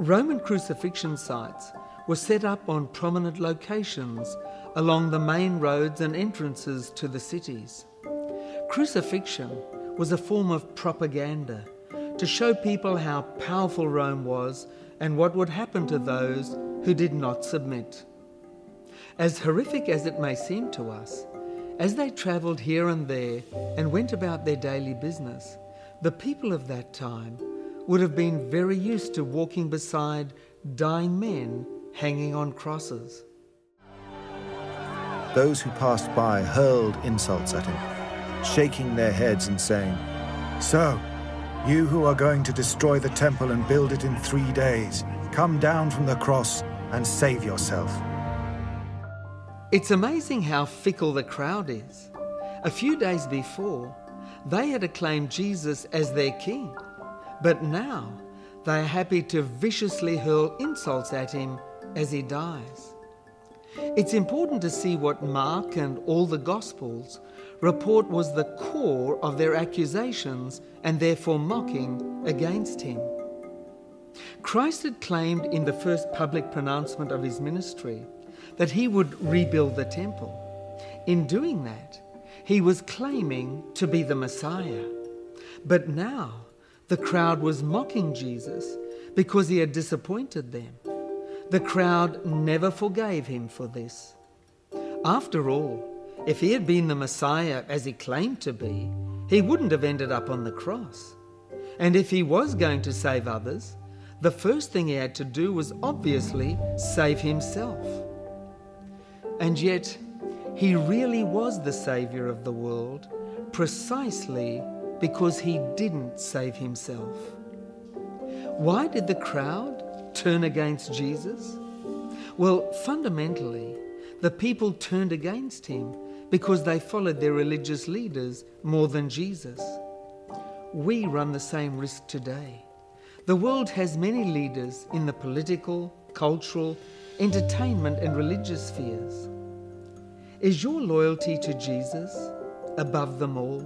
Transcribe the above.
Roman crucifixion sites were set up on prominent locations along the main roads and entrances to the cities. Crucifixion was a form of propaganda to show people how powerful Rome was and what would happen to those who did not submit. As horrific as it may seem to us, as they travelled here and there and went about their daily business, the people of that time would have been very used to walking beside dying men hanging on crosses. Those who passed by hurled insults at him, shaking their heads and saying, So, you who are going to destroy the temple and build it in three days, come down from the cross and save yourself. It's amazing how fickle the crowd is. A few days before, they had acclaimed Jesus as their king, but now they are happy to viciously hurl insults at him as he dies. It's important to see what Mark and all the Gospels report was the core of their accusations and therefore mocking against him. Christ had claimed in the first public pronouncement of his ministry that he would rebuild the temple. In doing that, he was claiming to be the Messiah. But now, the crowd was mocking Jesus because he had disappointed them. The crowd never forgave him for this. After all, if he had been the Messiah as he claimed to be, he wouldn't have ended up on the cross. And if he was going to save others, the first thing he had to do was obviously save himself. And yet, he really was the Saviour of the world precisely because he didn't save himself. Why did the crowd turn against Jesus? Well, fundamentally, the people turned against him because they followed their religious leaders more than Jesus. We run the same risk today. The world has many leaders in the political, cultural, entertainment, and religious spheres. Is your loyalty to Jesus above them all?